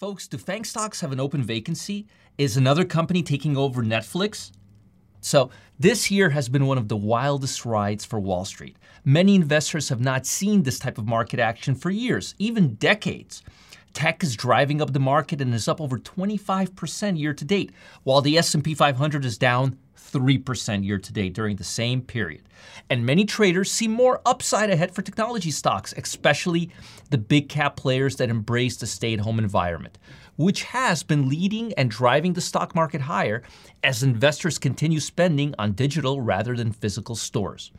Folks, do FAANG stocks have an open vacancy? Is another company taking over Netflix? So, this year has been one of the wildest rides for Wall Street. Many investors have not seen this type of market action for years, even decades. Tech is driving up the market and is up over 25% year to date, while the S&P 500 is down 3% year to date during the same period. And many traders see more upside ahead for technology stocks, especially the big cap players that embrace the stay at home environment, which has been leading and driving the stock market higher as investors continue spending on digital rather than physical stores.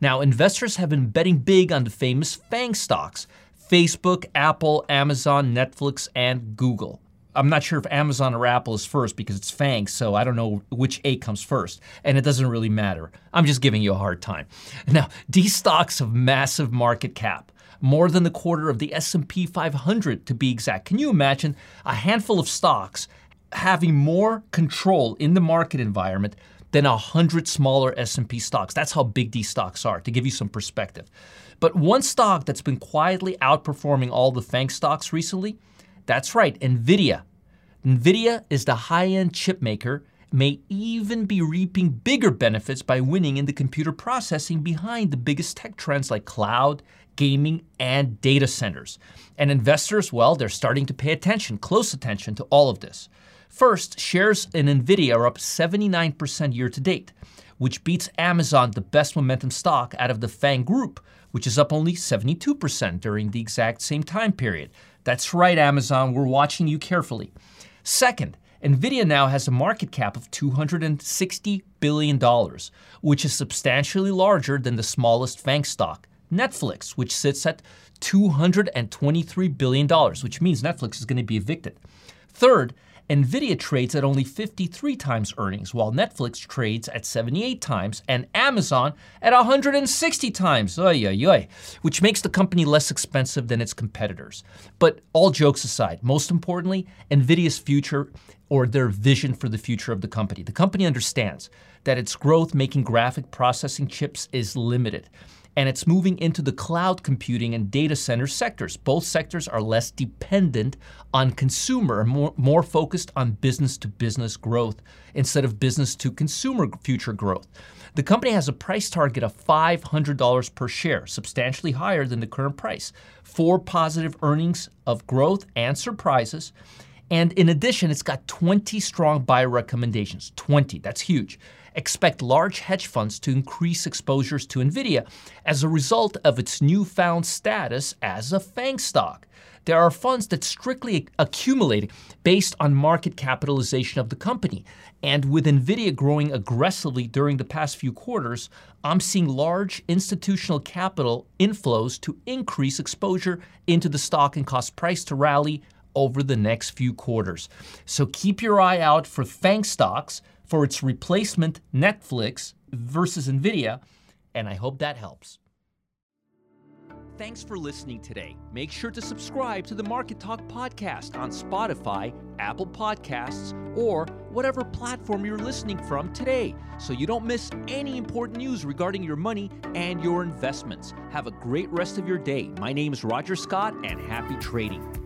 Now, investors have been betting big on the famous FAANG stocks Facebook, Apple, Amazon, Netflix, and Google. I'm not sure if Amazon or Apple is first because it's FAANG, so I don't know which A comes first, and it doesn't really matter. I'm just giving you a hard time. Now, these stocks have massive market cap, more than the quarter of the S&P 500 to be exact. Can you imagine a handful of stocks having more control in the market environment than 100 smaller S&P stocks? That's how big these stocks are to give you some perspective. But one stock that's been quietly outperforming all the FAANG stocks recently that's right, NVIDIA. NVIDIA is the high end chip maker, may even be reaping bigger benefits by winning in the computer processing behind the biggest tech trends like cloud, gaming, and data centers. And investors, well, they're starting to pay attention, close attention to all of this. First, shares in NVIDIA are up 79% year to date, which beats Amazon, the best momentum stock out of the FAANG group, which is up only 72% during the exact same time period. That's right, Amazon, we're watching you carefully. Second, NVIDIA now has a market cap of $260 billion, which is substantially larger than the smallest FAANG stock, Netflix, which sits at $223 billion, which means Netflix is going to be evicted. Third, Nvidia trades at only 53 times earnings, while Netflix trades at 78 times and Amazon at 160 times, oy, oy, oy, which makes the company less expensive than its competitors. But all jokes aside, most importantly, Nvidia's future or their vision for the future of the company. The company understands that its growth making graphic processing chips is limited and it's moving into the cloud computing and data center sectors. Both sectors are less dependent on consumer more, more focused on business to business growth instead of business to consumer future growth. The company has a price target of $500 per share, substantially higher than the current price, Four positive earnings of growth and surprises. And in addition, it's got 20 strong buy recommendations. 20, that's huge expect large hedge funds to increase exposures to NVIDIA as a result of its newfound status as a FAANG stock. There are funds that strictly accumulate based on market capitalization of the company. And with NVIDIA growing aggressively during the past few quarters, I'm seeing large institutional capital inflows to increase exposure into the stock and cause price to rally over the next few quarters. So keep your eye out for FAANG stocks for its replacement, Netflix versus NVIDIA, and I hope that helps. Thanks for listening today. Make sure to subscribe to the Market Talk podcast on Spotify, Apple Podcasts, or whatever platform you're listening from today so you don't miss any important news regarding your money and your investments. Have a great rest of your day. My name is Roger Scott, and happy trading.